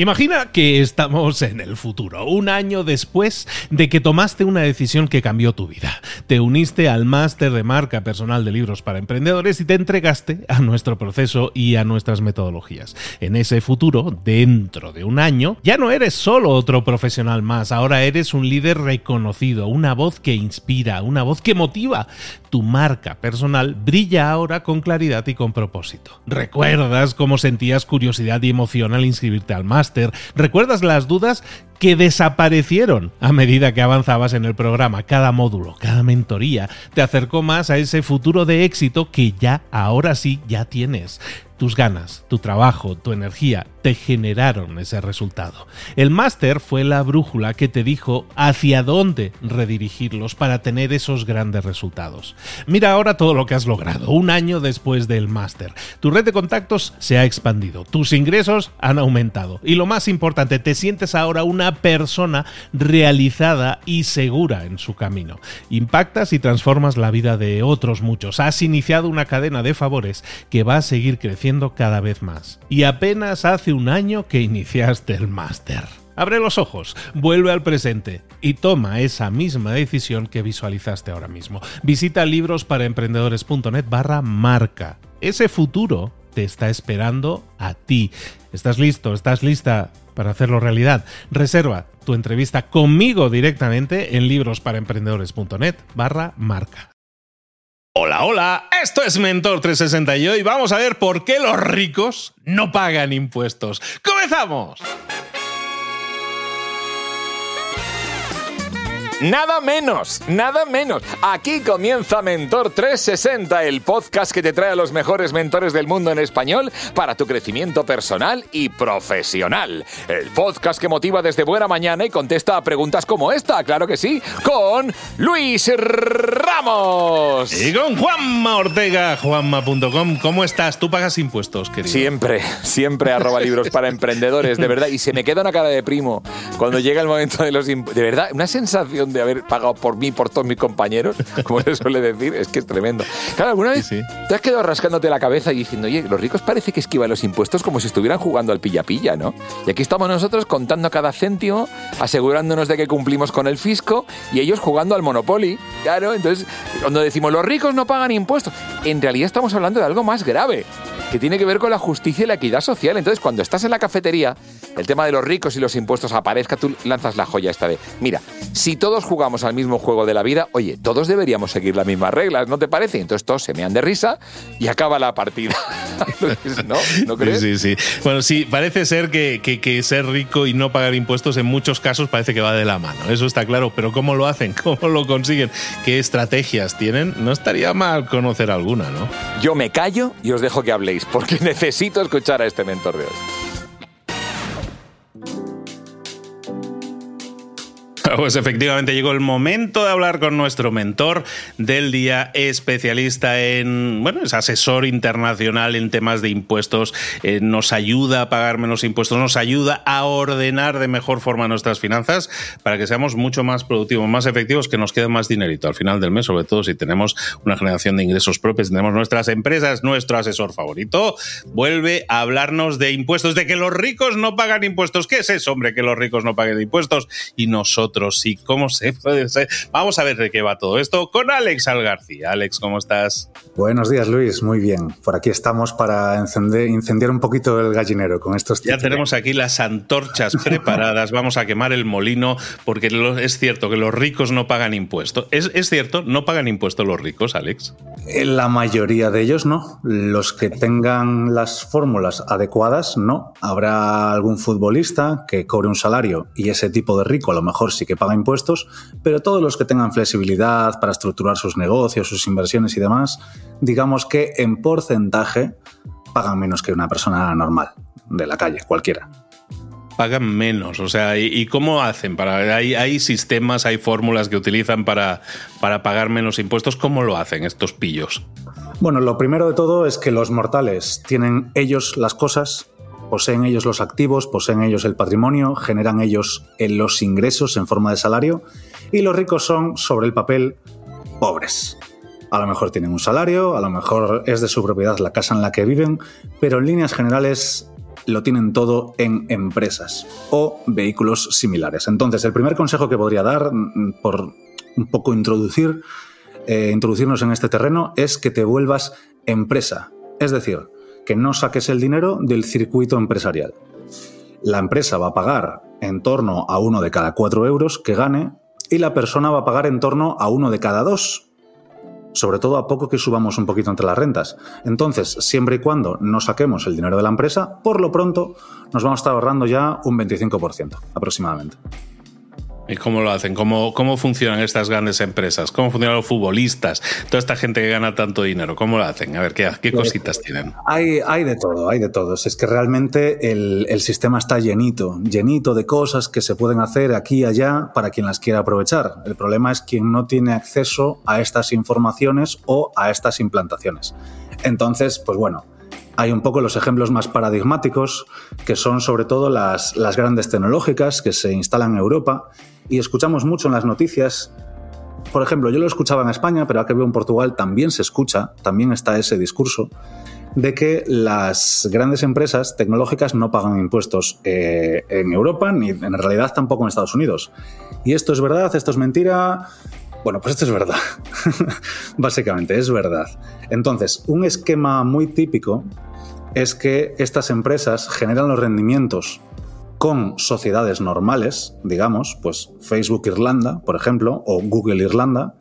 Imagina que estamos en el futuro, un año después de que tomaste una decisión que cambió tu vida. Te uniste al máster de marca personal de libros para emprendedores y te entregaste a nuestro proceso y a nuestras metodologías. En ese futuro, dentro de un año, ya no eres solo otro profesional más, ahora eres un líder reconocido, una voz que inspira, una voz que motiva. Tu marca personal brilla ahora con claridad y con propósito. ¿Recuerdas cómo sentías curiosidad y emoción al inscribirte al máster? ¿Recuerdas las dudas que desaparecieron a medida que avanzabas en el programa? Cada módulo, cada mentoría te acercó más a ese futuro de éxito que ya, ahora sí, ya tienes. Tus ganas, tu trabajo, tu energía te generaron ese resultado. El máster fue la brújula que te dijo hacia dónde redirigirlos para tener esos grandes resultados. Mira ahora todo lo que has logrado, un año después del máster. Tu red de contactos se ha expandido, tus ingresos han aumentado y lo más importante, te sientes ahora una persona realizada y segura en su camino. Impactas y transformas la vida de otros muchos. Has iniciado una cadena de favores que va a seguir creciendo cada vez más. Y apenas hace un año que iniciaste el máster. Abre los ojos, vuelve al presente y toma esa misma decisión que visualizaste ahora mismo. Visita librosparaemprendedores.net barra marca. Ese futuro te está esperando a ti. ¿Estás listo? ¿Estás lista para hacerlo realidad? Reserva tu entrevista conmigo directamente en librosparaemprendedores.net barra marca. Hola, hola, esto es Mentor 360 y hoy vamos a ver por qué los ricos no pagan impuestos. ¡Comenzamos! Nada menos, nada menos. Aquí comienza Mentor 360, el podcast que te trae a los mejores mentores del mundo en español para tu crecimiento personal y profesional. El podcast que motiva desde buena mañana y contesta a preguntas como esta, claro que sí, con Luis Ramos. Y con Juanma Ortega, juanma.com. ¿Cómo estás? ¿Tú pagas impuestos, querido? Siempre, siempre arroba libros para emprendedores, de verdad. Y se me queda una cara de primo cuando llega el momento de los impuestos. De verdad, una sensación de haber pagado por mí, por todos mis compañeros, como se suele decir, es que es tremendo. Claro, alguna vez te has quedado rascándote la cabeza y diciendo, oye, los ricos parece que esquivan los impuestos como si estuvieran jugando al pilla-pilla, ¿no? Y aquí estamos nosotros contando cada céntimo, asegurándonos de que cumplimos con el fisco y ellos jugando al Monopoly. Claro, entonces, cuando decimos los ricos no pagan impuestos, en realidad estamos hablando de algo más grave, que tiene que ver con la justicia y la equidad social. Entonces, cuando estás en la cafetería, el tema de los ricos y los impuestos aparezca, tú lanzas la joya esta de, mira, si todos jugamos al mismo juego de la vida, oye, todos deberíamos seguir las mismas reglas, ¿no te parece? Entonces todos se mean de risa y acaba la partida. ¿No? ¿No crees? Sí, sí. Bueno, sí, parece ser que, que, ser rico y no pagar impuestos en muchos casos parece que va de la mano. Eso está claro, pero ¿cómo lo hacen? ¿Cómo lo consiguen? ¿Qué estrategias tienen? No estaría mal conocer alguna, ¿no? Yo me callo y os dejo que habléis, porque necesito escuchar a este mentor de hoy. Pues efectivamente llegó el momento de hablar con nuestro mentor del día, especialista en, bueno, es asesor internacional en temas de impuestos, eh, nos ayuda a pagar menos impuestos, nos ayuda a ordenar de mejor forma nuestras finanzas para que seamos mucho más productivos, más efectivos, que nos quede más dinerito al final del mes, sobre todo si tenemos una generación de ingresos propios, tenemos nuestras empresas, nuestro asesor favorito, vuelve a hablarnos de impuestos, de que los ricos no pagan impuestos. ¿Qué es eso, hombre, que los ricos no paguen impuestos? Y nosotros y cómo se puede ser. Vamos a ver de qué va todo esto con Alex Algarcía. Alex, ¿cómo estás? Buenos días, Luis. Muy bien. Por aquí estamos para encender, incendiar un poquito el gallinero con estos Ya tenemos aquí las antorchas preparadas. Vamos a quemar el molino porque es cierto que los ricos no pagan impuestos. ¿Es, ¿Es cierto? ¿No pagan impuestos los ricos, Alex? La mayoría de ellos no. Los que tengan las fórmulas adecuadas, no. Habrá algún futbolista que cobre un salario y ese tipo de rico a lo mejor sí que paga impuestos, pero todos los que tengan flexibilidad para estructurar sus negocios, sus inversiones y demás, digamos que en porcentaje pagan menos que una persona normal, de la calle, cualquiera pagan menos. O sea, ¿y, cómo hacen? Para, hay, hay, sistemas, hay fórmulas que utilizan para, para pagar menos impuestos. ¿Cómo lo hacen estos pillos? Bueno, lo primero de todo es que los mortales tienen ellos las cosas Poseen ellos los activos, poseen ellos el patrimonio, generan ellos los ingresos en forma de salario y los ricos son, sobre el papel, pobres. A lo mejor tienen un salario, a lo mejor es de su propiedad la casa en la que viven, pero en líneas generales lo tienen todo en empresas o vehículos similares. Entonces, el primer consejo que podría dar, mm, por un poco introducir, eh, introducirnos en este terreno, es que te vuelvas empresa. Es decir, que no saques el dinero del circuito empresarial. La empresa va a pagar en torno a uno de cada cuatro euros que gane y la persona va a pagar en torno a uno de cada dos sobre todo a poco que subamos un poquito entre las rentas. Entonces, siempre y cuando no saquemos el dinero de la empresa, por lo pronto nos vamos a estar ahorrando ya un 25% aproximadamente. ¿Y cómo lo hacen? ¿Cómo, ¿Cómo funcionan estas grandes empresas? ¿Cómo funcionan los futbolistas? Toda esta gente que gana tanto dinero, ¿cómo lo hacen? A ver, ¿qué, qué pues, cositas tienen? Hay, hay de todo, hay de todo. Es que realmente el, el, sistema está llenito, llenito de cosas que se pueden hacer aquí y allá para quien las quiera aprovechar. El problema es quien no tiene acceso a estas informaciones o a estas implantaciones. Entonces, pues bueno, hay un poco los ejemplos más paradigmáticos, que son sobre todo las, las grandes tecnológicas que se instalan en Europa y escuchamos mucho en las noticias. Por ejemplo, yo lo escuchaba en España, pero que veo en Portugal también se escucha, también está ese discurso, de que las grandes empresas tecnológicas no pagan impuestos eh, en Europa ni en realidad tampoco en Estados Unidos. ¿Y esto es verdad? ¿Esto es mentira? Bueno, pues esto es verdad. Básicamente, es verdad. Entonces, un esquema muy típico es que estas empresas generan los rendimientos con sociedades normales, digamos, pues Facebook Irlanda, por ejemplo, o Google Irlanda,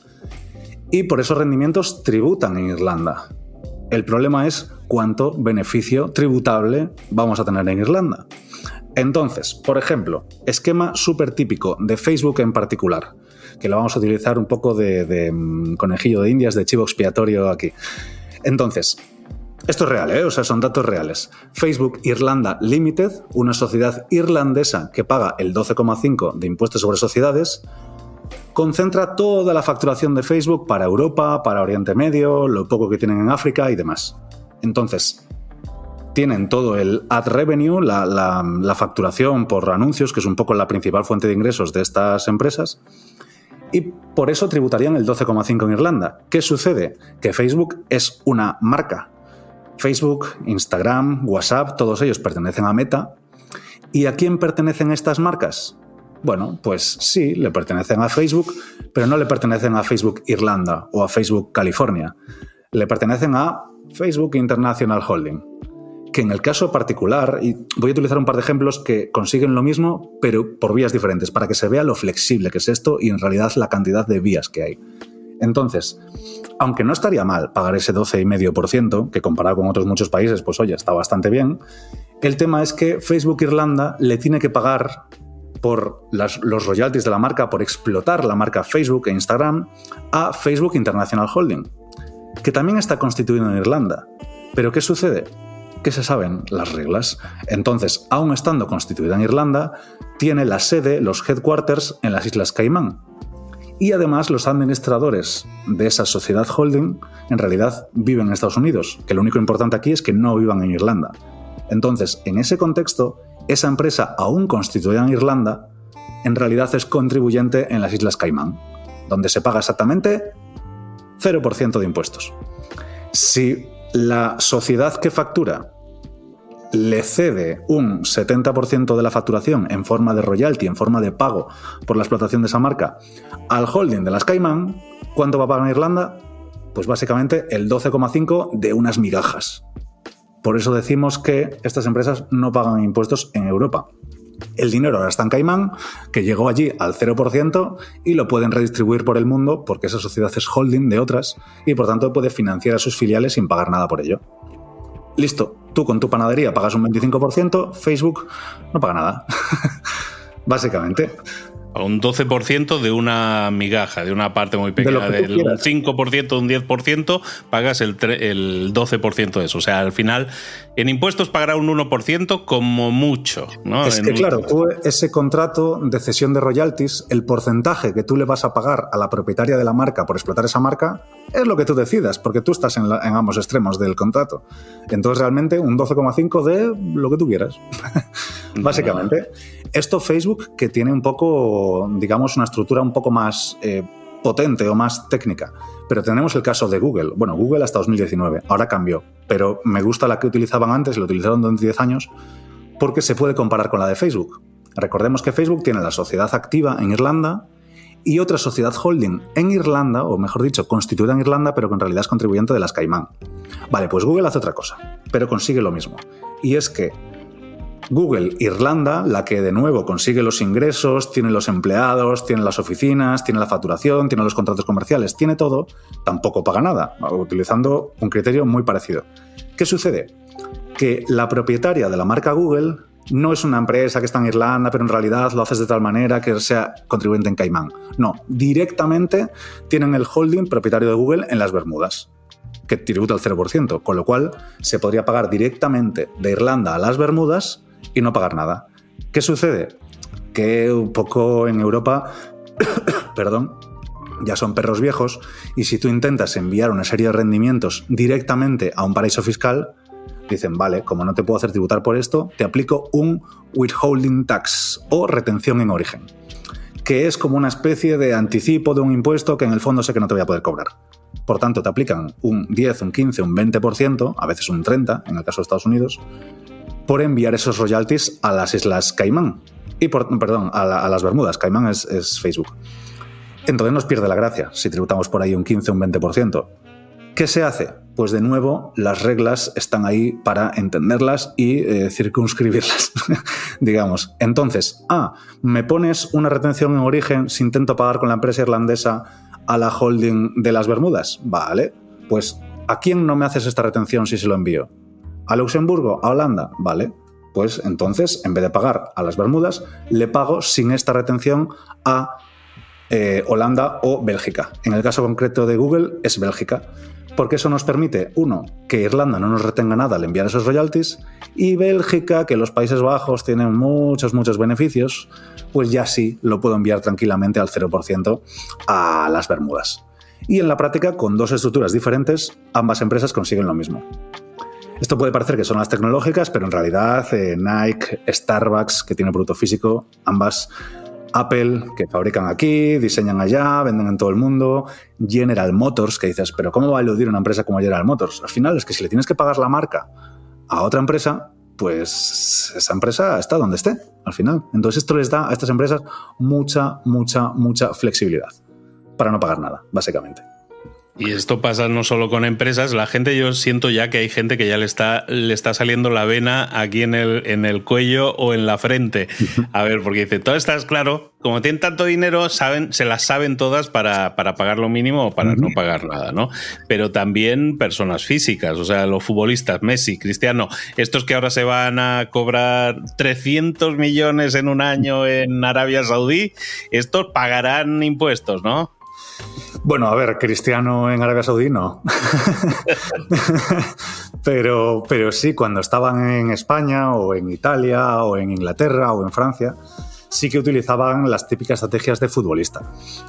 y por esos rendimientos tributan en Irlanda. El problema es cuánto beneficio tributable vamos a tener en Irlanda. Entonces, por ejemplo, esquema súper típico de Facebook en particular, que lo vamos a utilizar un poco de, de mm, conejillo de indias, de chivo expiatorio aquí. Entonces, esto es real, ¿eh? o sea, son datos reales. Facebook Irlanda Limited, una sociedad irlandesa que paga el 12,5 de impuestos sobre sociedades, concentra toda la facturación de Facebook para Europa, para Oriente Medio, lo poco que tienen en África y demás. Entonces, tienen todo el ad revenue, la, la, facturación por anuncios, que es un poco la principal fuente de ingresos de estas empresas, y por eso tributarían el 12,5 en Irlanda. ¿Qué sucede? Que Facebook es una marca, Facebook, Instagram, WhatsApp, todos ellos pertenecen a Meta. ¿Y a quién pertenecen estas marcas? Bueno, pues sí, le pertenecen a Facebook, pero no le pertenecen a Facebook Irlanda o a Facebook California. Le pertenecen a Facebook International Holding. Que en el caso particular, y voy a utilizar un par de ejemplos que consiguen lo mismo, pero por vías diferentes, para que se vea lo flexible que es esto y en realidad la cantidad de vías que hay. Entonces, aunque no estaría mal pagar ese 12,5%, que comparado con otros muchos países, pues oye, está bastante bien, el tema es que Facebook Irlanda le tiene que pagar por los royalties de la marca, por explotar la marca Facebook e Instagram, a Facebook International Holding, que también está constituido en Irlanda. Pero ¿qué sucede? Que se saben las reglas. Entonces, aún estando constituida en Irlanda, tiene la sede, los headquarters, en las Islas Caimán y además los administradores de esa sociedad holding en realidad viven en Estados Unidos, que lo único importante aquí es que no vivan en Irlanda. Entonces, en ese contexto, esa empresa aún constituida en Irlanda, en realidad es contribuyente en las Islas Caimán, donde se paga exactamente 0% de impuestos. Si la sociedad que factura le cede un 70% de la facturación en forma de royalty, en forma de pago por la explotación de esa marca, al holding de las Cayman, ¿cuánto va a pagar Irlanda? Pues básicamente el 12,5 de unas migajas. Por eso decimos que estas empresas no pagan impuestos en Europa. El dinero ahora está en Caimán, que llegó allí al 0% y lo pueden redistribuir por el mundo porque esa sociedad es holding de otras y por tanto puede financiar a sus filiales sin pagar nada por ello. Listo, tú con tu panadería pagas un 25%, Facebook no paga nada. Básicamente un 12% de una migaja, de una parte muy pequeña, del 5%, un 10%, pagas el, el 12% de eso. O sea, al final, en impuestos pagará un 1% como mucho. ¿no? Es que, claro, tú ese contrato de cesión de royalties, el porcentaje que tú le vas a pagar a la propietaria de la marca por explotar esa marca, es lo que tú decidas, porque tú estás en, en ambos extremos del contrato. Entonces, realmente, un 12,5 de lo que tú quieras. Básicamente. Esto Facebook, que tiene un poco, digamos, una estructura un poco más eh, potente o más técnica. Pero tenemos el caso de Google. Bueno, Google hasta 2019, ahora cambió. Pero me gusta la que utilizaban antes, lo utilizaron durante 10 años, porque se puede comparar con la de Facebook. Recordemos que Facebook tiene la sociedad activa en Irlanda y otra sociedad holding en Irlanda, o mejor dicho, constituida en Irlanda, pero que en realidad es contribuyente de las Caimán. Vale, pues Google hace otra cosa, pero consigue lo mismo. Y es que Google Irlanda, la que de nuevo consigue los ingresos, tiene los empleados, tiene las oficinas, tiene la facturación, tiene los contratos comerciales, tiene todo, tampoco paga nada, utilizando un criterio muy parecido. ¿Qué sucede? Que la propietaria de la marca Google no es una empresa que está en Irlanda, pero en realidad lo haces de tal manera que sea contribuyente en Caimán. No, directamente tienen el holding propietario de Google en las Bermudas, que tributa el 0%, con lo cual se podría pagar directamente de Irlanda a las Bermudas y no pagar nada. ¿Qué sucede? Que un poco en Europa, perdón, ya son perros viejos y si tú intentas enviar una serie de rendimientos directamente a un paraíso fiscal, dicen, vale, como no te puedo hacer tributar por esto, te aplico un withholding tax o retención en origen, que es como una especie de anticipo de un impuesto que en el fondo sé que no te voy a poder cobrar. Por tanto, te aplican un 10, un 15, un 20%, a veces un 30% en el caso de Estados Unidos, por enviar esos royalties a las Islas Caimán. Y por, perdón, a, las Bermudas. Caimán es, es Facebook. Entonces nos pierde la gracia si tributamos por ahí un 15 o un 20%. ¿Qué se hace? Pues de nuevo, las reglas están ahí para entenderlas y eh, circunscribirlas, digamos. Entonces, ah, me pones una retención en origen si intento pagar con la empresa irlandesa a la holding de las Bermudas. Vale, pues ¿a quién no me haces esta retención si se lo envío? ¿A Luxemburgo? ¿A Holanda? Vale, pues entonces, en vez de pagar a las Bermudas, le pago sin esta retención a eh, Holanda o Bélgica. En el caso concreto de Google es Bélgica porque eso nos permite, uno, que Irlanda no nos retenga nada al enviar esos royalties, y Bélgica, que los Países Bajos tienen muchos, muchos beneficios, pues ya sí lo puedo enviar tranquilamente al 0% a las Bermudas. Y en la práctica, con dos estructuras diferentes, ambas empresas consiguen lo mismo. Esto puede parecer que son las tecnológicas, pero en realidad eh, Nike, Starbucks, que tiene producto físico, ambas Apple, que fabrican aquí, diseñan allá, venden en todo el mundo, General Motors, que dices, pero ¿cómo va a eludir una empresa como General Motors? Al final es que si le tienes que pagar la marca a otra empresa, pues esa empresa está donde esté, al final. Entonces esto les da a estas empresas mucha, mucha, mucha flexibilidad para no pagar nada, básicamente. Y esto pasa no solo con empresas, la gente, yo siento ya que hay gente que ya le está, le está saliendo la vena aquí en el, en el cuello o en la frente. A ver, porque dice, todo estás claro, como tienen tanto dinero, saben, se las saben todas para, para pagar lo mínimo o para no pagar nada, ¿no? Pero también personas físicas, o sea, los futbolistas, Messi, Cristiano, estos que ahora se van a cobrar 300 millones en un año en Arabia Saudí, estos pagarán impuestos, ¿no? Bueno, a ver, cristiano en Arabia Saudí no. pero, pero sí, cuando estaban en España o en Italia o en Inglaterra o en Francia, sí que utilizaban las típicas estrategias de futbolista,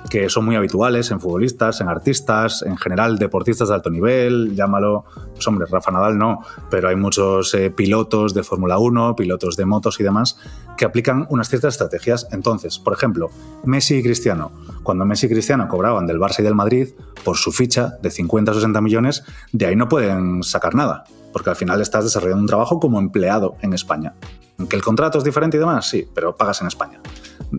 que son muy habituales en futbolistas, en artistas, en general deportistas de alto nivel, llámalo, pues hombre, Rafa Nadal no, pero hay muchos eh, pilotos de Fórmula 1, pilotos de motos y demás, que aplican unas ciertas estrategias. Entonces, por ejemplo, Messi y Cristiano. Cuando Messi y Cristiano cobraban del Barça y del Madrid por su ficha de 50 o 60 millones, de ahí no pueden sacar nada, porque al final estás desarrollando un trabajo como empleado en España. Que el contrato es diferente y demás, sí, pero pagas en España.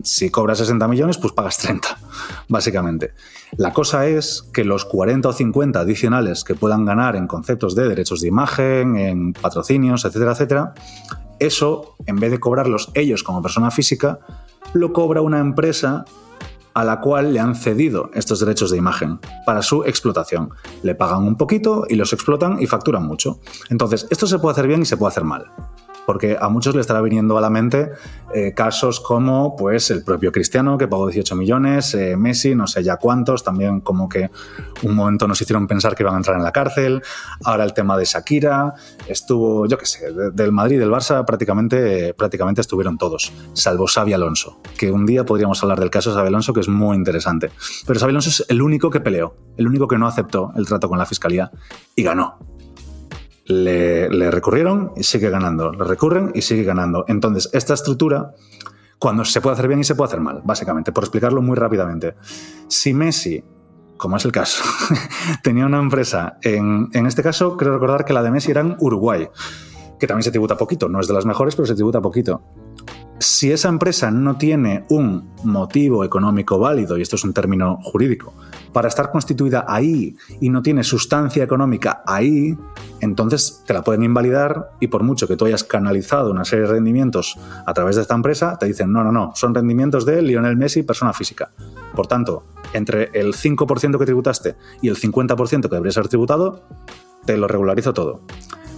Si cobras 60 millones, pues pagas 30, básicamente. La cosa es que los 40 o 50 adicionales que puedan ganar en conceptos de derechos de imagen, en patrocinios, etcétera, etcétera, eso, en vez de cobrarlos ellos como persona física, lo cobra una empresa a la cual le han cedido estos derechos de imagen para su explotación. Le pagan un poquito y los explotan y facturan mucho. Entonces, esto se puede hacer bien y se puede hacer mal porque a muchos le estará viniendo a la mente eh, casos como pues el propio Cristiano que pagó 18 millones, eh, Messi, no sé ya cuántos, también como que un momento nos hicieron pensar que iban a entrar en la cárcel, ahora el tema de Shakira, estuvo, yo qué sé, del Madrid del Barça prácticamente, prácticamente estuvieron todos, salvo Xavi Alonso, que un día podríamos hablar del caso de Xavi Alonso que es muy interesante, pero Xavi Alonso es el único que peleó, el único que no aceptó el trato con la fiscalía y ganó le, recurrieron y sigue ganando, le recurren y sigue ganando. Entonces, esta estructura, cuando se puede hacer bien y se puede hacer mal, básicamente, por explicarlo muy rápidamente. Si Messi, como es el caso, tenía una empresa, en, en este caso creo recordar que la de Messi era en Uruguay, que también se tributa poquito, no es de las mejores, pero se tributa poquito. Si esa empresa no tiene un motivo económico válido, y esto es un término jurídico, para estar constituida ahí y no tiene sustancia económica ahí, entonces te la pueden invalidar y por mucho que tú hayas canalizado una serie de rendimientos a través de esta empresa, te dicen, no, no, no, son rendimientos de Lionel Messi, persona física. Por tanto, entre el 5% que tributaste y el 50% que debería ser tributado, te lo regularizo todo.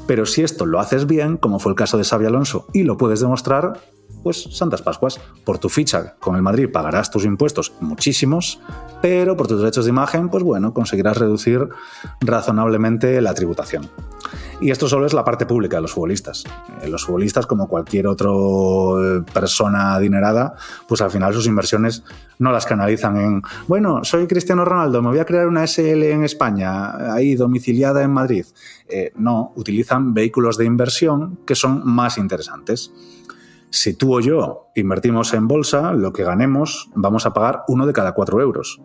Pero si esto lo haces bien, como fue el caso de Xavi Alonso, y lo puedes demostrar, pues Santas Pascuas. Por tu ficha con el Madrid pagarás tus impuestos muchísimos, pero por tus derechos de imagen, pues bueno, conseguirás reducir razonablemente la tributación. Y esto solo es la parte pública de los futbolistas. Eh, los futbolistas, como cualquier otra eh, persona adinerada, pues al final sus inversiones no las canalizan en, bueno, soy Cristiano Ronaldo, me voy a crear una SL en España, ahí domiciliada en Madrid. Eh, no, utilizan vehículos de inversión que son más interesantes. Si tú o yo invertimos en bolsa, lo que ganemos vamos a pagar uno de cada cuatro euros.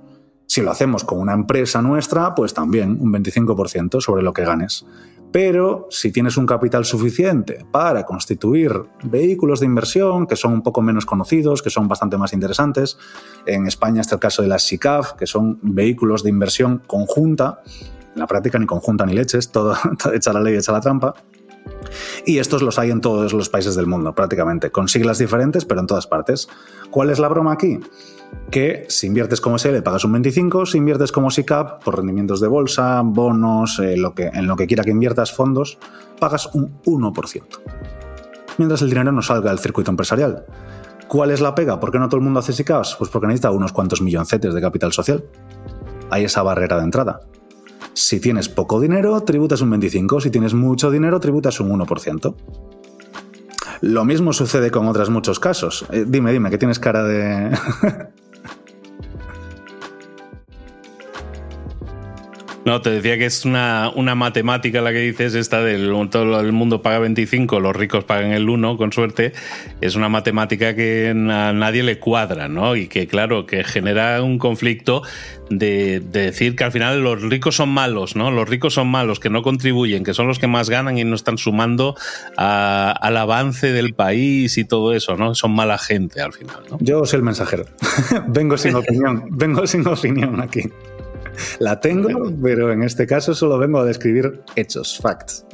Si lo hacemos con una empresa nuestra, pues también un 25% sobre lo que ganes. Pero si tienes un capital suficiente para constituir vehículos de inversión que son un poco menos conocidos, que son bastante más interesantes, en España está el caso de las SICAF, que son vehículos de inversión conjunta, en la práctica ni conjunta ni leches, todo, echa la ley, echa la trampa, y estos los hay en todos los países del mundo, prácticamente, con siglas diferentes, pero en todas partes. ¿Cuál es la broma aquí? Que si inviertes como SL pagas un 25, si inviertes como SICAP, por rendimientos de bolsa, bonos, eh, lo que, en lo que quiera que inviertas fondos, pagas un 1%. Mientras el dinero no salga del circuito empresarial. ¿Cuál es la pega? ¿Por qué no todo el mundo hace SICAPs? Pues porque necesita unos cuantos milloncetes de capital social. Hay esa barrera de entrada. Si tienes poco dinero, tributas un 25%. Si tienes mucho dinero, tributas un 1%. Lo mismo sucede con otros muchos casos. Eh, dime, dime, que tienes cara de... No, te decía que es una, matemática la que dices, esta del todo el mundo paga 25, los ricos pagan el 1, con suerte. Es una matemática que a nadie le cuadra, ¿no? Y que, claro, que genera un conflicto de, decir que al final los ricos son malos, ¿no? Los ricos son malos, que no contribuyen, que son los que más ganan y no están sumando al avance del país y todo eso, ¿no? Son mala gente al final, ¿no? Yo soy el mensajero. vengo sin opinión, vengo sin opinión aquí. La tengo, pero en este caso solo vengo a describir hechos, facts.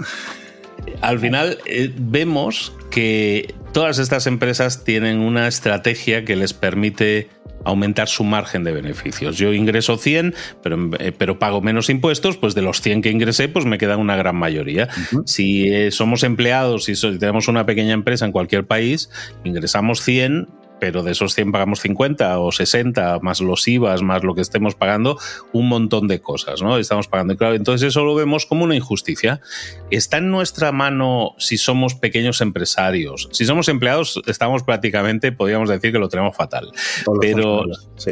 Al final eh, vemos que todas estas empresas tienen una estrategia que les permite aumentar su margen de beneficios. Yo ingreso 100, pero, eh, pero pago menos impuestos, pues de los 100 que ingresé, pues me quedan una gran mayoría. Si eh, somos empleados y tenemos una pequeña empresa en cualquier país, ingresamos 100, pero de esos 100 pagamos 50 o 60, más los IVAs, más lo que estemos pagando, un montón de cosas, ¿no? Estamos pagando. Claro, entonces eso lo vemos como una injusticia. Está en nuestra mano si somos pequeños empresarios. Si somos empleados, estamos prácticamente, podríamos decir que lo tenemos fatal. pero... Sí.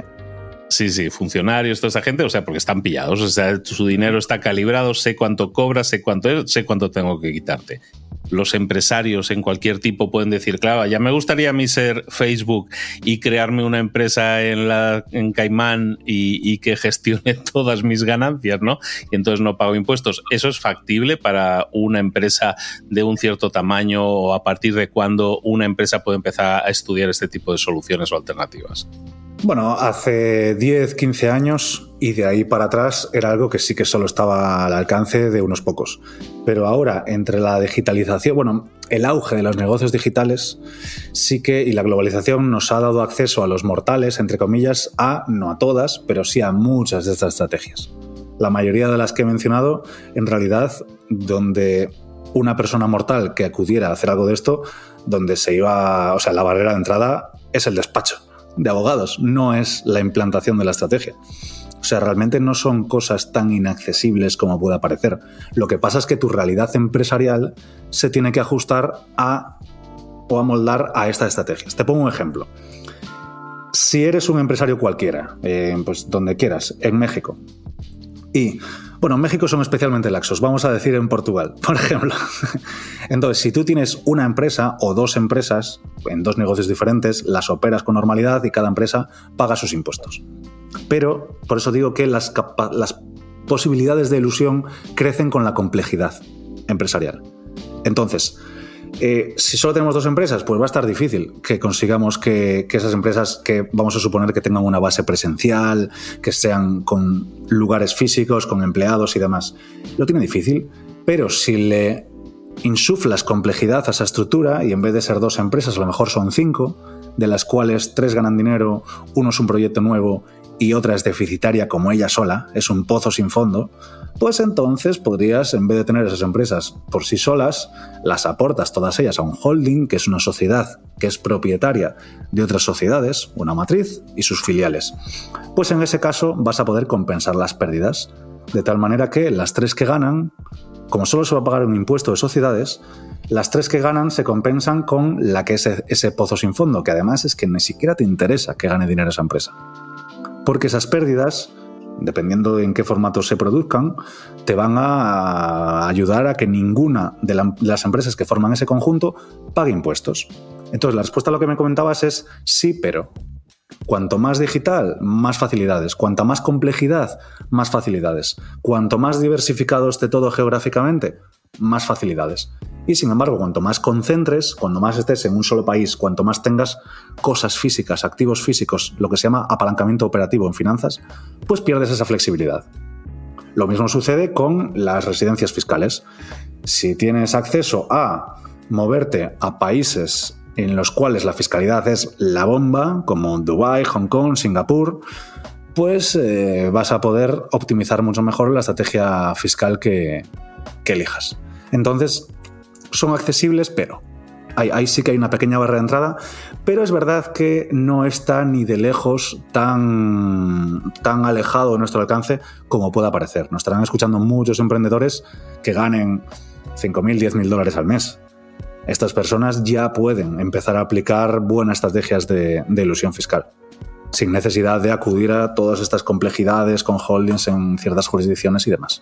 Sí, sí, funcionarios, toda esa gente, o sea, porque están pillados, o sea, su dinero está calibrado, sé cuánto cobra, sé cuánto es, sé cuánto tengo que quitarte los empresarios en cualquier tipo pueden decir, claro, ya me gustaría a mí ser Facebook y crearme una empresa en, la, en Caimán y, que gestione todas mis ganancias, ¿no? Y entonces no pago impuestos. ¿Eso es factible para una empresa de un cierto tamaño o a partir de cuándo una empresa puede empezar a estudiar este tipo de soluciones o alternativas? Bueno, hace 10, 15 años y de ahí para atrás era algo que sí que solo estaba al alcance de unos pocos. Pero ahora, entre la digitalización, bueno, el auge de los negocios digitales, sí que, y la globalización nos ha dado acceso a los mortales, entre comillas, a, no a todas, pero sí a muchas de estas estrategias. La mayoría de las que he mencionado, en realidad, donde una persona mortal que acudiera a hacer algo de esto, donde se iba, o sea, la barrera de entrada es el despacho de abogados, no es la implantación de la estrategia. O sea, realmente no son cosas tan inaccesibles como pueda parecer. Lo que pasa es que tu realidad empresarial se tiene que ajustar a o amoldar a esta estrategia. Te pongo un ejemplo. Si eres un empresario cualquiera, eh, pues donde quieras, en México, y bueno, en México son especialmente laxos, vamos a decir en Portugal, por ejemplo. Entonces, si tú tienes una empresa o dos empresas en dos negocios diferentes, las operas con normalidad y cada empresa paga sus impuestos. Pero, por eso digo que las, las posibilidades de ilusión crecen con la complejidad empresarial. Entonces, Eh, si solo tenemos dos empresas, pues va a estar difícil que consigamos que, esas empresas que vamos a suponer que tengan una base presencial, que sean con lugares físicos, con empleados y demás. Lo tiene difícil, pero si le insuflas complejidad a esa estructura y en vez de ser dos empresas, a lo mejor son cinco, de las cuales tres ganan dinero, uno es un proyecto nuevo y otra es deficitaria como ella sola, es un pozo sin fondo, pues entonces podrías, en vez de tener esas empresas por sí solas, las aportas todas ellas a un holding, que es una sociedad que es propietaria de otras sociedades, una matriz y sus filiales. Pues en ese caso vas a poder compensar las pérdidas, de tal manera que las tres que ganan, como solo se va a pagar un impuesto de sociedades, las tres que ganan se compensan con la que es ese pozo sin fondo, que además es que ni siquiera te interesa que gane dinero esa empresa. Porque esas pérdidas dependiendo de en qué formato se produzcan, te van a ayudar a que ninguna de las empresas que forman ese conjunto pague impuestos. Entonces, la respuesta a lo que me comentabas es sí, pero. Cuanto más digital, más facilidades. Cuanta más complejidad, más facilidades. Cuanto más diversificado esté todo geográficamente, más facilidades. Y sin embargo, cuanto más concentres, cuando más estés en un solo país, cuanto más tengas cosas físicas, activos físicos, lo que se llama apalancamiento operativo en finanzas, pues pierdes esa flexibilidad. Lo mismo sucede con las residencias fiscales. Si tienes acceso a moverte a países en los cuales la fiscalidad es la bomba, como Dubái, Hong Kong, Singapur, pues eh, vas a poder optimizar mucho mejor la estrategia fiscal que, que elijas. Entonces, son accesibles, pero ahí, sí que hay una pequeña barrera de entrada, pero es verdad que no está ni de lejos tan, tan alejado de nuestro alcance como pueda parecer. Nos estarán escuchando muchos emprendedores que ganen 5.000, 10.000 dólares al mes. Estas personas ya pueden empezar a aplicar buenas estrategias de, de ilusión fiscal sin necesidad de acudir a todas estas complejidades con holdings en ciertas jurisdicciones y demás.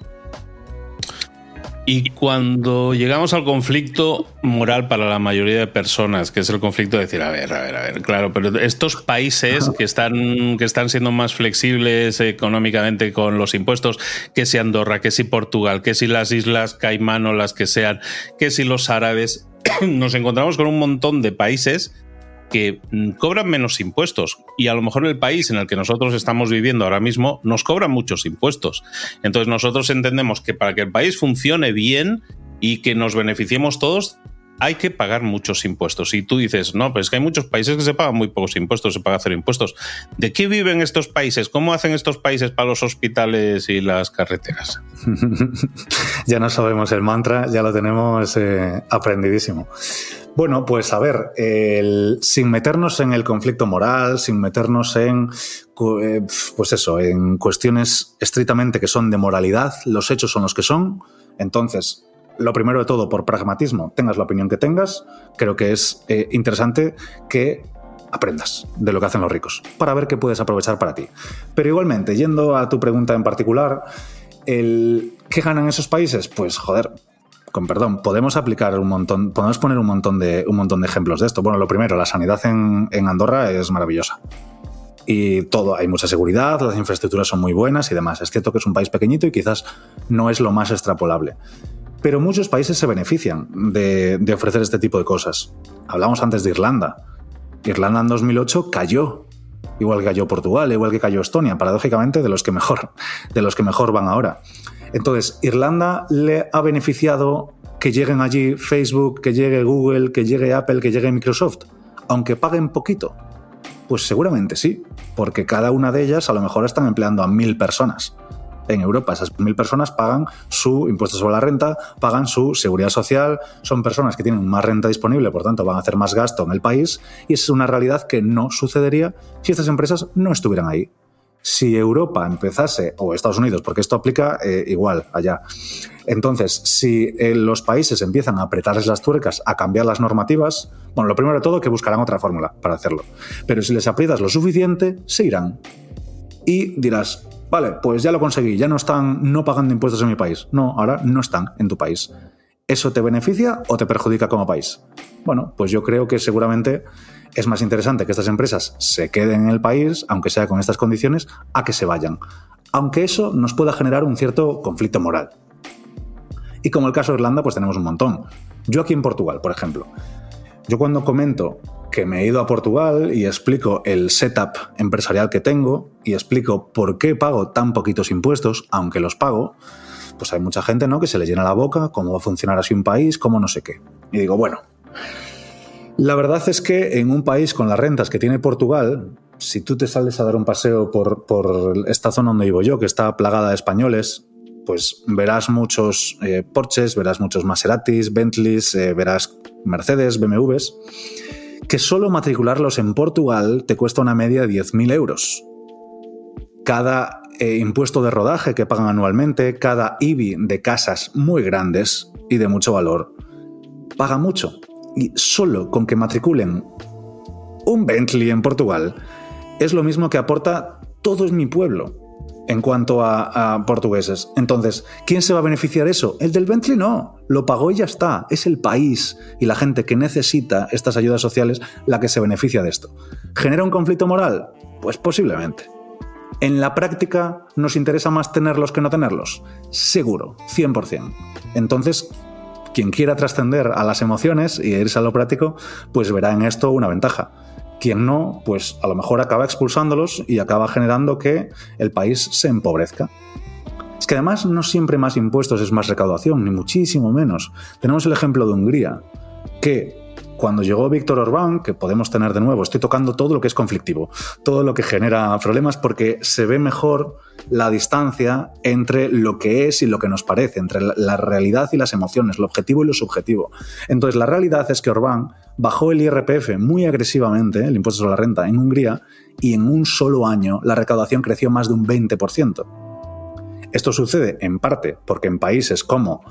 Y cuando llegamos al conflicto moral para la mayoría de personas, que es el conflicto de decir, a ver, a ver, a ver, claro, pero estos países que están, que están siendo más flexibles económicamente con los impuestos, que si Andorra, que si Portugal, que si las Islas Caimán o las que sean, que si los árabes, nos encontramos con un montón de países que mm, cobran menos impuestos y a lo mejor el país en el que nosotros estamos viviendo ahora mismo nos cobra muchos impuestos. Entonces nosotros entendemos que para que el país funcione bien y que nos beneficiemos todos, hay que pagar muchos impuestos. Y tú dices, no, pues es que hay muchos países que se pagan muy pocos impuestos, se paga hacer impuestos. ¿De qué viven estos países? ¿Cómo hacen estos países para los hospitales y las carreteras? ya no sabemos el mantra, ya lo tenemos eh, aprendidísimo. Bueno, pues a ver, sin meternos en el conflicto moral, sin meternos en, eh, pues eso, en cuestiones estrictamente que son de moralidad, los hechos son los que son. Entonces, lo primero de todo, por pragmatismo, tengas la opinión que tengas, creo que es eh, interesante que aprendas de lo que hacen los ricos, para ver qué puedes aprovechar para ti. Pero igualmente, yendo a tu pregunta en particular, el, ¿qué ganan esos países? Pues joder, con perdón, podemos aplicar un montón, podemos poner un montón de, un montón de ejemplos de esto. Bueno, lo primero, la sanidad en, Andorra es maravillosa. Y todo, hay mucha seguridad, las infraestructuras son muy buenas y demás. Es cierto que es un país pequeñito y quizás no es lo más extrapolable. Pero muchos países se benefician de, ofrecer este tipo de cosas. Hablamos antes de Irlanda. Irlanda en 2008 cayó igual que cayó Portugal, igual que cayó Estonia, paradójicamente de los que mejor, de los que mejor van ahora. Entonces, Irlanda le ha beneficiado que lleguen allí Facebook, que llegue Google, que llegue Apple, que llegue Microsoft, aunque paguen poquito. Pues seguramente sí, porque cada una de ellas a lo mejor están empleando a mil personas. En Europa esas mil personas pagan su impuesto sobre la renta, pagan su seguridad social, son personas que tienen más renta disponible, por tanto van a hacer más gasto en el país y es una realidad que no sucedería si estas empresas no estuvieran ahí si Europa empezase, o Estados Unidos, porque esto aplica eh, igual allá, entonces, si eh, los países empiezan a apretarles las tuercas, a cambiar las normativas, bueno, lo primero de todo que buscarán otra fórmula para hacerlo. Pero si les aprietas lo suficiente, se irán. Y dirás, vale, pues ya lo conseguí, ya no están no pagando impuestos en mi país. No, ahora no están en tu país. ¿Eso te beneficia o te perjudica como país? Bueno, pues yo creo que seguramente es más interesante que estas empresas se queden en el país, aunque sea con estas condiciones, a que se vayan. Aunque eso nos pueda generar un cierto conflicto moral. Y como el caso de Irlanda, pues tenemos un montón. Yo aquí en Portugal, por ejemplo, yo cuando comento que me he ido a Portugal y explico el setup empresarial que tengo y explico por qué pago tan poquitos impuestos, aunque los pago, pues hay mucha gente ¿no? que se le llena la boca, cómo va a funcionar así un país, cómo no sé qué. Y digo, bueno, la verdad es que en un país con las rentas que tiene Portugal, si tú te sales a dar un paseo por, esta zona donde vivo yo, que está plagada de españoles, pues verás muchos eh, Porsches, verás muchos Maseratis, Bentleys, eh, verás Mercedes, BMWs, que solo matricularlos en Portugal te cuesta una media de 10.000 euros. Cada eh, impuesto de rodaje que pagan anualmente, cada IBI de casas muy grandes y de mucho valor, paga mucho. Y solo con que matriculen un Bentley en Portugal es lo mismo que aporta todo mi pueblo en cuanto a, portugueses. Entonces, ¿quién se va a beneficiar eso? El del Bentley no, lo pagó y ya está. Es el país y la gente que necesita estas ayudas sociales la que se beneficia de esto. ¿Genera un conflicto moral? Pues posiblemente. ¿En la práctica nos interesa más tenerlos que no tenerlos? Seguro, 100%. Entonces, quien quiera trascender a las emociones y irse a lo práctico, pues verá en esto una ventaja. Quien no, pues a lo mejor acaba expulsándolos y acaba generando que el país se empobrezca. Es que además no siempre más impuestos es más recaudación, ni muchísimo menos. Tenemos el ejemplo de Hungría, que cuando llegó Víctor Orbán, que podemos tener de nuevo, estoy tocando todo lo que es conflictivo, todo lo que genera problemas porque se ve mejor la distancia entre lo que es y lo que nos parece, entre la realidad y las emociones, lo objetivo y lo subjetivo. Entonces, la realidad es que Orbán bajó el IRPF muy agresivamente, el impuesto sobre la renta, en Hungría, y en un solo año la recaudación creció más de un 20%. Esto sucede en parte porque en países como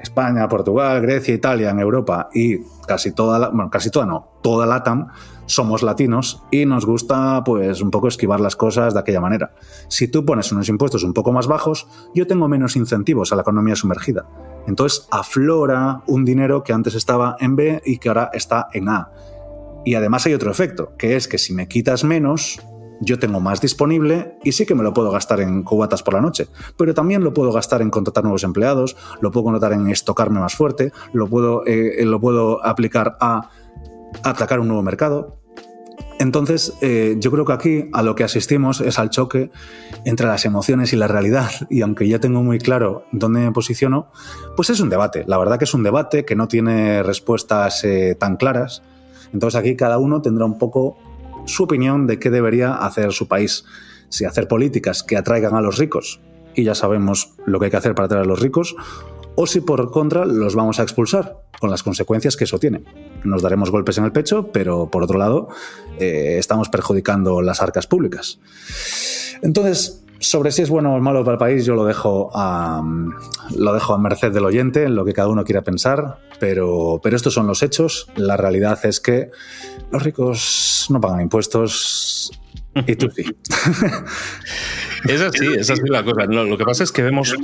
España, Portugal, Grecia, Italia, en Europa y casi toda la, bueno, casi toda no, toda LATAM, somos latinos y nos gusta pues un poco esquivar las cosas de aquella manera. Si tú pones unos impuestos un poco más bajos, yo tengo menos incentivos a la economía sumergida. Entonces aflora un dinero que antes estaba en B y que ahora está en A. Y además hay otro efecto, que es que si me quitas menos, yo tengo más disponible y sí que me lo puedo gastar en cubatas por la noche, pero también lo puedo gastar en contratar nuevos empleados, lo puedo notar en estocarme más fuerte, lo puedo, eh, lo puedo aplicar a atacar un nuevo mercado. Entonces, eh, yo creo que aquí a lo que asistimos es al choque entre las emociones y la realidad. Y aunque ya tengo muy claro dónde me posiciono, pues es un debate. La verdad que es un debate que no tiene respuestas eh, tan claras. Entonces aquí cada uno tendrá un poco su opinión de qué debería hacer su país. Si hacer políticas que atraigan a los ricos, y ya sabemos lo que hay que hacer para atraer a los ricos, o si por contra los vamos a expulsar, con las consecuencias que eso tiene. Nos daremos golpes en el pecho, pero por otro lado, eh, estamos perjudicando las arcas públicas. Entonces, sobre si es bueno o malo para el país, yo lo dejo a, lo dejo a merced del oyente, en lo que cada uno quiera pensar, pero, pero estos son los hechos. La realidad es que los ricos no pagan impuestos y tú sí. es así, es así la cosa. lo que pasa es que vemos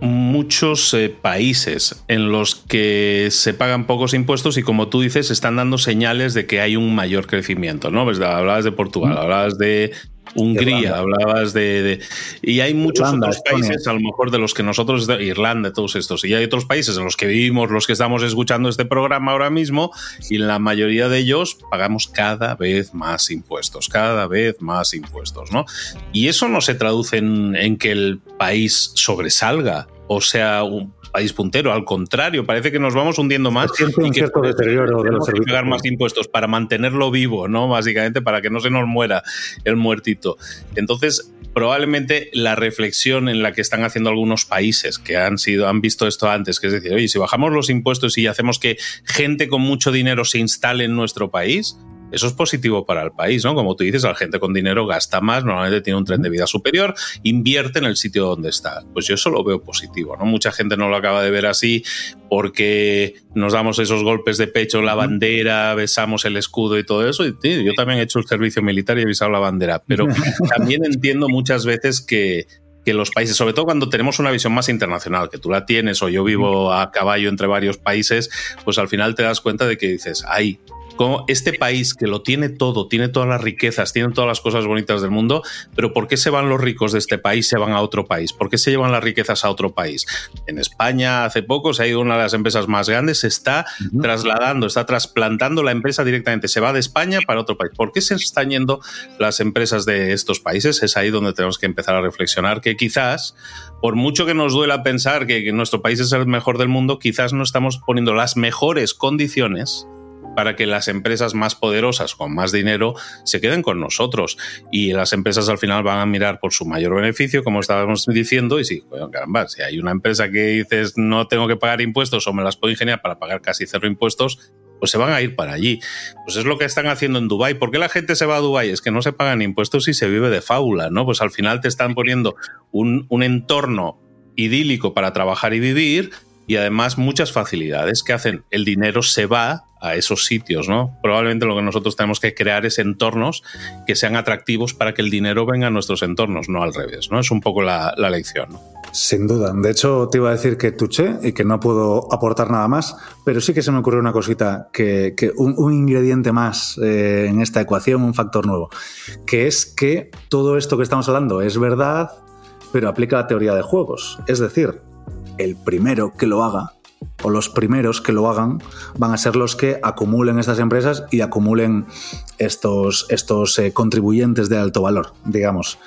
muchos eh, países en los que se pagan pocos impuestos y como tú dices están dando señales de que hay un mayor crecimiento, ¿no? Pues hablabas de Portugal, hablabas de Hungría, hablabas de, Y hay muchos otros países, a lo mejor de los que nosotros, Irlanda, todos estos, y hay otros países en los que vivimos, los que estamos escuchando este programa ahora mismo, y en la mayoría de ellos pagamos cada vez más impuestos, cada vez más impuestos, ¿no? Y eso no se traduce en, en que el país sobresalga o sea un país puntero. Al contrario, parece que nos vamos hundiendo más y que deterioro de los que pagar más impuestos para mantenerlo vivo, ¿no? Básicamente para que no se nos muera el muertito. Entonces, probablemente la reflexión en la que están haciendo algunos países que han sido han visto esto antes, que es decir, oye, si bajamos los impuestos y hacemos que gente con mucho dinero se instale en nuestro país, eso es positivo para el país, ¿no? Como tú dices, la gente con dinero gasta más, normalmente tiene un tren de vida superior, invierte en el sitio donde está. Pues yo eso lo veo positivo, ¿no? Mucha gente no lo acaba de ver así porque nos damos esos golpes de pecho, la bandera, besamos el escudo y todo eso. Y yo también he hecho el servicio militar y he besado la bandera, pero también entiendo muchas veces que que los países, sobre todo cuando tenemos una visión más internacional, que tú la tienes o yo vivo a caballo entre varios países, pues al final te das cuenta de que dices, ay, como este país que lo tiene todo, tiene todas las riquezas, tiene todas las cosas bonitas del mundo, pero ¿por qué se van los ricos de este país, se van a otro país? ¿Por qué se llevan las riquezas a otro país? En España hace poco se ha ido una de las empresas más grandes, se está trasladando, está trasplantando la empresa directamente, se va de España para otro país. ¿Por qué se están yendo las empresas de estos países? Es ahí donde tenemos que empezar a reflexionar que quizás, por mucho que nos duela pensar que, que nuestro país es el mejor del mundo, quizás no estamos poniendo las mejores condiciones para que las empresas más poderosas con más dinero se queden con nosotros. Y las empresas al final van a mirar por su mayor beneficio, como estábamos diciendo, y si, caramba, si hay una empresa que dices no tengo que pagar impuestos o me las puedo ingeniar para pagar casi cero impuestos, pues se van a ir para allí. Pues es lo que están haciendo en Dubái. ¿Por qué la gente se va a Dubái? Es que no se pagan impuestos y se vive de fábula, ¿no? Pues al final te están poniendo un, un entorno idílico para trabajar y vivir y además muchas facilidades que hacen el dinero se va a esos sitios, ¿no? Probablemente lo que nosotros tenemos que crear es entornos que sean atractivos para que el dinero venga a nuestros entornos, no al revés, ¿no? Es un poco la, lección, Sin duda. De hecho, te iba a decir que tuché y que no puedo aportar nada más, pero sí que se me ocurrió una cosita, que, un, ingrediente más eh, en esta ecuación, un factor nuevo, que es que todo esto que estamos hablando es verdad, pero aplica la teoría de juegos. Es decir, el primero que lo haga o los primeros que lo hagan van a ser los que acumulen estas empresas y acumulen estos, estos eh, contribuyentes de alto valor, digamos.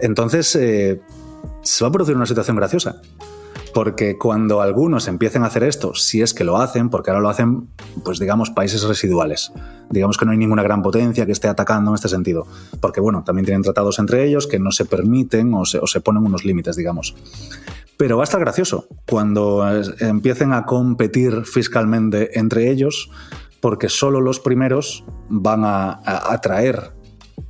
Entonces, eh, se va a producir una situación graciosa. Porque cuando algunos empiecen a hacer esto, si es que lo hacen, porque ahora lo hacen, pues digamos, países residuales. Digamos que no hay ninguna gran potencia que esté atacando en este sentido. Porque, bueno, también tienen tratados entre ellos que no se permiten o se, o se ponen unos límites, digamos. Pero va a estar gracioso cuando empiecen a competir fiscalmente entre ellos, porque solo los primeros van a, atraer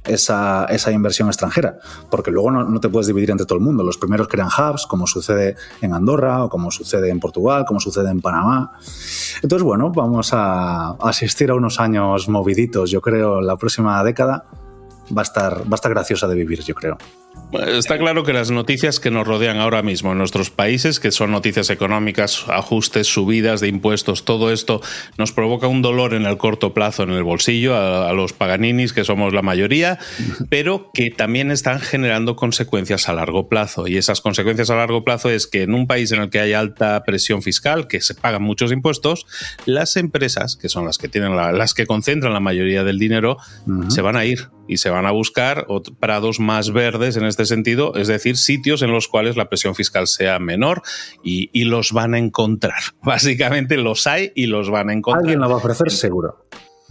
esa, inversión extranjera, porque luego no, te puedes dividir entre todo el mundo. Los primeros crean hubs, como sucede en Andorra o como sucede en Portugal, como sucede en Panamá. Entonces, bueno, vamos a asistir a unos años moviditos, yo creo, la próxima década va a estar, va a estar graciosa de vivir, yo creo. Está claro que las noticias que nos rodean ahora mismo en nuestros países, que son noticias económicas, ajustes, subidas de impuestos, todo esto nos provoca un dolor en el corto plazo en el bolsillo a, los paganinis, que somos la mayoría, pero que también están generando consecuencias a largo plazo. Y esas consecuencias a largo plazo es que en un país en el que hay alta presión fiscal, que se pagan muchos impuestos, las empresas, que son las que tienen las que concentran la mayoría del dinero, se van a ir y se van a buscar prados más verdes en este sentido, es decir, sitios en los cuales la presión fiscal sea menor y, los van a encontrar. Básicamente los hay y los van a encontrar. Alguien lo va a ofrecer seguro.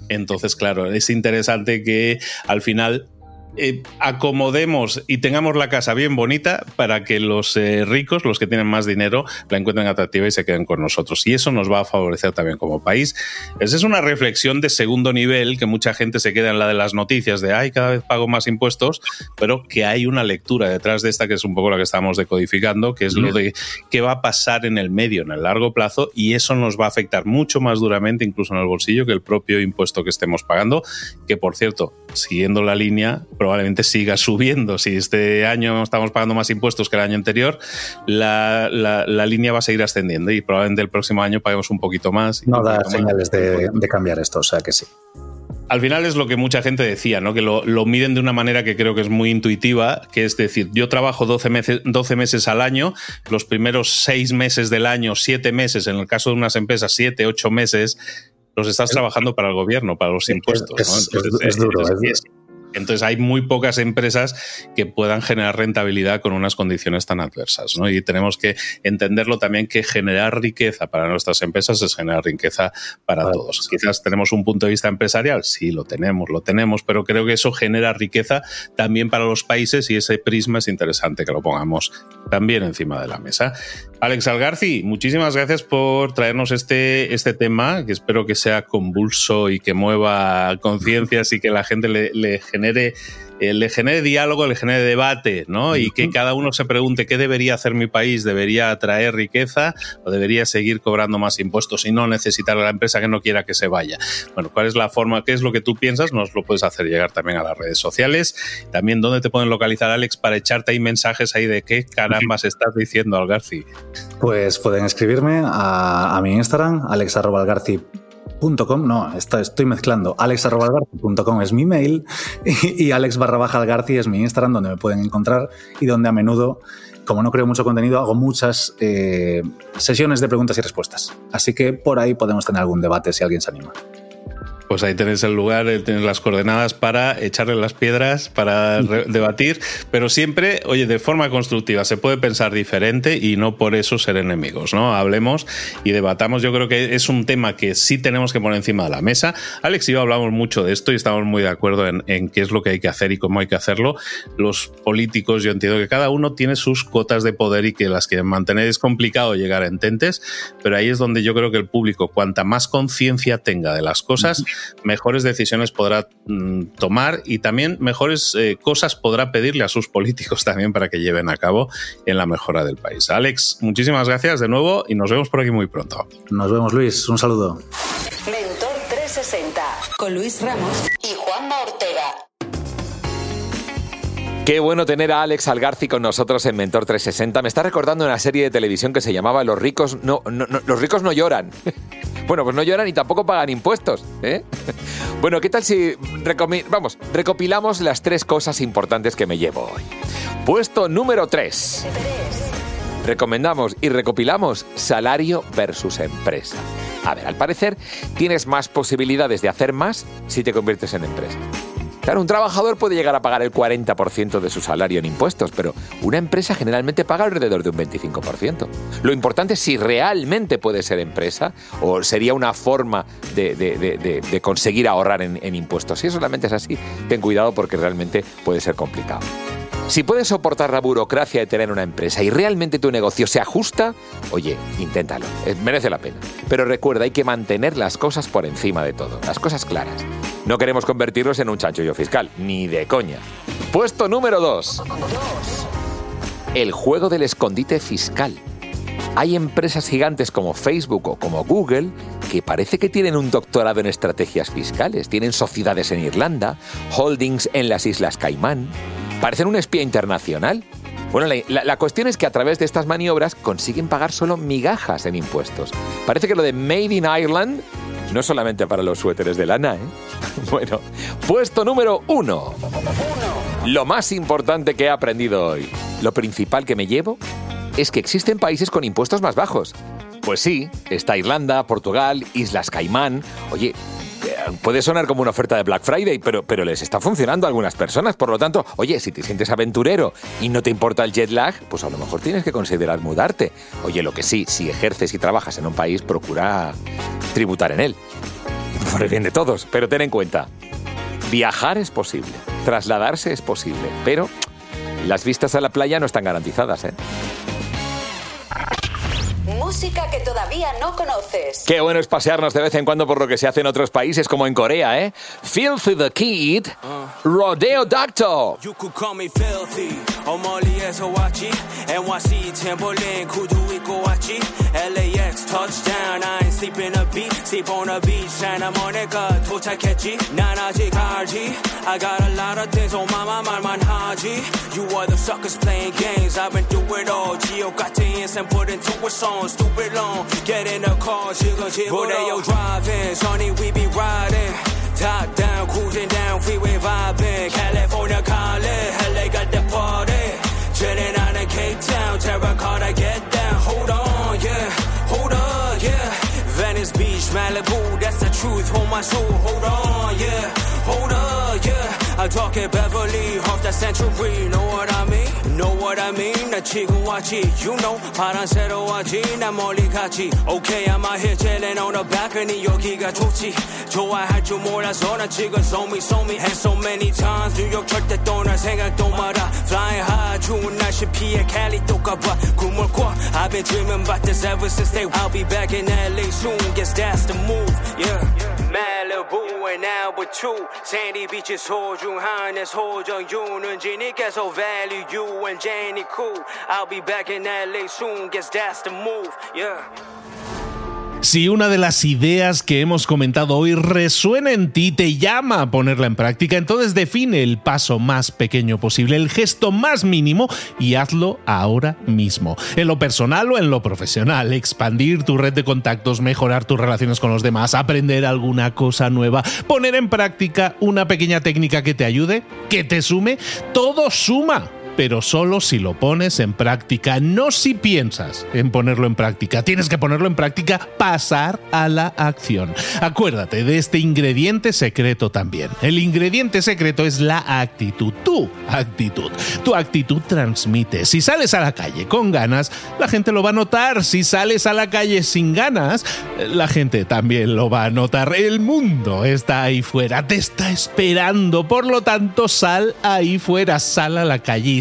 Entonces, claro, es interesante que al final eh, acomodemos y tengamos la casa bien bonita para que los eh, ricos, los que tienen más dinero, la encuentren atractiva y se queden con nosotros. Y eso nos va a favorecer también como país. Esa es una reflexión de segundo nivel que mucha gente se queda en la de las noticias de, ay, cada vez pago más impuestos, pero que hay una lectura detrás de esta que es un poco la que estamos decodificando, que es lo de qué va a pasar en el medio, en el largo plazo, y eso nos va a afectar mucho más duramente, incluso en el bolsillo, que el propio impuesto que estemos pagando, que por cierto, siguiendo la línea, probablemente siga subiendo. Si este año estamos pagando más impuestos que el año anterior, la, línea va a seguir ascendiendo y probablemente el próximo año paguemos un poquito más. No da señales de, cambiar esto, o sea que sí al final es lo que mucha gente decía, ¿no? que lo, miden de una manera que creo que es muy intuitiva, que es decir, yo trabajo 12 meses, 12 meses al año, los primeros 6 meses del año, 7 meses, en el caso de unas empresas, 7, 8 meses, los estás trabajando para el gobierno, para los impuestos. Es, duro. Es, entonces hay muy pocas empresas que puedan generar rentabilidad con unas condiciones tan adversas. ¿no? Y tenemos que entenderlo también que generar riqueza para nuestras empresas es generar riqueza para todos. Quizás tenemos un punto de vista empresarial, sí, lo tenemos, lo tenemos, pero creo que eso genera riqueza también para los países y ese prisma es interesante que lo pongamos también encima de la mesa. Alex Algarci, muchísimas gracias por traernos este, este tema, que espero que sea convulso y que mueva conciencias y que la gente le, genere le genere diálogo, le genere debate, ¿no? Y que cada uno se pregunte qué debería hacer mi país, debería atraer riqueza o debería seguir cobrando más impuestos y no necesitar a la empresa que no quiera que se vaya. Bueno, ¿cuál es la forma? ¿Qué es lo que tú piensas? Nos lo puedes hacer llegar también a las redes sociales. También, ¿dónde te pueden localizar, Alex, para echarte ahí mensajes ahí de qué carambas estás diciendo, Algarci? Pues pueden escribirme a, mi Instagram, alex.algarci no, estoy mezclando, alex.algarci.com es mi mail y, y alex barra es mi Instagram donde me pueden encontrar y donde a menudo como no creo mucho contenido, hago muchas eh, sesiones de preguntas y respuestas. Así que por ahí podemos tener algún debate si alguien se anima. Pues ahí tenéis el lugar, eh, tenéis las coordenadas para echarle las piedras, para debatir, pero siempre, oye, de forma constructiva. Se puede pensar diferente y no por eso ser enemigos, ¿no? Hablemos y debatamos. Yo creo que es un tema que sí tenemos que poner encima de la mesa. Alex y yo hablamos mucho de esto y estamos muy de acuerdo en, en qué es lo que hay que hacer y cómo hay que hacerlo. Los políticos, yo entiendo que cada uno tiene sus cotas de poder y que las quieren mantener. Es complicado llegar a ententes, pero ahí es donde yo creo que el público, cuanta más conciencia tenga de las cosas, mejores decisiones podrá mm, tomar y también mejores eh, cosas podrá pedirle a sus políticos también para que lleven a cabo en la mejora del país. Alex, muchísimas gracias de nuevo y nos vemos por aquí muy pronto. Nos vemos, Luis. Un saludo. Mentor 360 con Luis Ramos y Juanma Ortega. Qué bueno tener a Alex Algarci con nosotros en Mentor 360. Me está recordando una serie de televisión que se llamaba Los ricos no, los ricos no lloran. Bueno, pues no lloran y tampoco pagan impuestos. ¿eh? Bueno, ¿qué tal si vamos, recopilamos las tres cosas importantes que me llevo hoy? Puesto número 3. Recomendamos y recopilamos salario versus empresa. A ver, al parecer tienes más posibilidades de hacer más si te conviertes en empresa. Claro, un trabajador puede llegar a pagar el 40% de su salario en impuestos, pero una empresa generalmente paga alrededor de un 25%. Lo importante es si realmente puede ser empresa o sería una forma de, conseguir ahorrar en, en impuestos. Si solamente es así, ten cuidado porque realmente puede ser complicado. Si puedes soportar la burocracia de tener una empresa y realmente tu negocio se ajusta, oye, inténtalo, eh, merece la pena. Pero recuerda, hay que mantener las cosas por encima de todo, las cosas claras. No queremos convertirnos en un chanchullo fiscal, ni de coña. Puesto número 2. El juego del escondite fiscal. Hay empresas gigantes como Facebook o como Google que parece que tienen un doctorado en estrategias fiscales, tienen sociedades en Irlanda, holdings en las Islas Caimán, parecen un espía internacional. Bueno, la, cuestión es que a través de estas maniobras consiguen pagar solo migajas en impuestos. Parece que lo de Made in Ireland no es solamente para los suéteres de lana, ¿eh? Bueno, puesto número uno. Lo más importante que he aprendido hoy, lo principal que me llevo, es que existen países con impuestos más bajos. Pues sí, está Irlanda, Portugal, Islas Caimán. Oye, puede sonar como una oferta de Black Friday, pero, pero les está funcionando a algunas personas. Por lo tanto, oye, si te sientes aventurero y no te importa el jet lag, pues a lo mejor tienes que considerar mudarte. Oye, lo que sí, si ejerces y trabajas en un país, procura tributar en él. Por el bien de todos. Pero ten en cuenta, viajar es posible, trasladarse es posible, pero las vistas a la playa no están garantizadas, ¿eh? música que todavía no conoces. Qué bueno es pasearnos de vez en cuando por lo que se hace en otros países como en Corea, ¿eh? Filthy the Kid, Rodeo Doctor. You could call me filthy. 어머리에서 왔지. NYC, Timberland, 구두 입고 왔지. LAX, touchdown. I ain't sleeping a beat. Sleep on a beach. Santa Monica, 도착했지. 난 아직 알지. I got a lot of things on my mind, 말만 하지. You are the suckers playing games. I've been through it all. 지옥 같은 인생 put into a song. on, stupid long. Get in the car, jiggle, jiggle. Rodeo driving, Sunny, we be riding. Top down, cruising down, freeway vibing. California calling, LA got the party. Chilling out in Cape Town, terracotta, get down. Hold on, yeah, hold up, yeah. Venice Beach, Malibu, that's the truth. Hold my soul, hold on, yeah, hold up, yeah. I'm talking Beverly, off the Century, know what I mean? Know what I mean? 나 지금 왔지, you know, 파란새로 왔지, 난 멀리 갔지. Okay, I'm out here chilling on the balcony, 여기가 좋지. 좋아할 줄 몰라서 난 지금 so me, so me, and so many times. 뉴욕 절대 떠날 생각도 마라. Flying high, 추운 날씨 피해 Cali 또 가봐. 꿈을 꿔, I've been dreaming about this ever since day. I'll be back in LA soon, guess that's the move, yeah. Malibu and Albertu, Sandy Beach is 소 중. 소중한 소정 유는지니께서 value you and Jenny cool. I'll be back in LA soon. Guess that's the move. Yeah. Si una de las ideas que hemos comentado hoy resuena en ti, te llama a ponerla en práctica, entonces define el paso más pequeño posible, el gesto más mínimo y hazlo ahora mismo. En lo personal o en lo profesional, expandir tu red de contactos, mejorar tus relaciones con los demás, aprender alguna cosa nueva, poner en práctica una pequeña técnica que te ayude, que te sume, todo suma pero solo si lo pones en práctica, no si piensas en ponerlo en práctica. Tienes que ponerlo en práctica, pasar a la acción. Acuérdate de este ingrediente secreto también. El ingrediente secreto es la actitud, tu actitud. Tu actitud transmite. Si sales a la calle con ganas, la gente lo va a notar. Si sales a la calle sin ganas, la gente también lo va a notar. El mundo está ahí fuera, te está esperando. Por lo tanto, sal ahí fuera, sal a la calle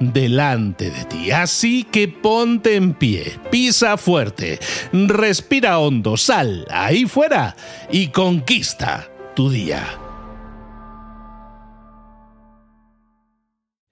delante de ti. Así que ponte en pie, pisa fuerte, respira hondo, sal ahí fuera y conquista tu día.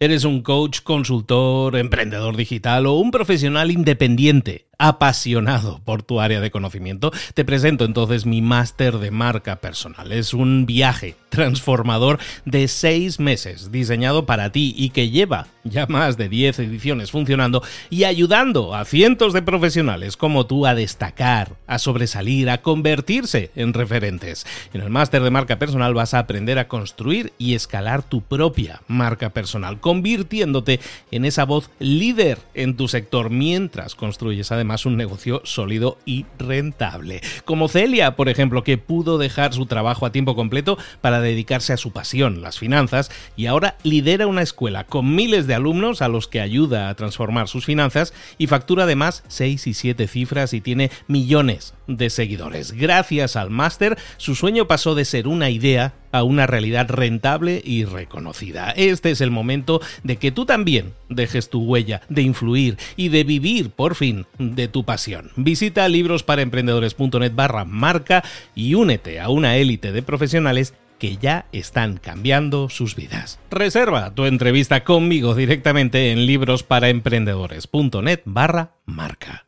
¿Eres un coach, consultor, emprendedor digital o un profesional independiente? Apasionado por tu área de conocimiento, te presento entonces mi máster de marca personal. Es un viaje transformador de seis meses diseñado para ti y que lleva ya más de 10 ediciones funcionando y ayudando a cientos de profesionales como tú a destacar, a sobresalir, a convertirse en referentes. En el máster de marca personal vas a aprender a construir y escalar tu propia marca personal, convirtiéndote en esa voz líder en tu sector mientras construyes además más un negocio sólido y rentable. Como Celia, por ejemplo, que pudo dejar su trabajo a tiempo completo para dedicarse a su pasión, las finanzas, y ahora lidera una escuela con miles de alumnos a los que ayuda a transformar sus finanzas y factura además 6 y 7 cifras y tiene millones de seguidores. Gracias al máster, su sueño pasó de ser una idea a una realidad rentable y reconocida. Este es el momento de que tú también dejes tu huella, de influir y de vivir por fin de tu pasión. Visita librosparaemprendedores.net barra marca y únete a una élite de profesionales que ya están cambiando sus vidas. Reserva tu entrevista conmigo directamente en librosparaemprendedores.net barra marca.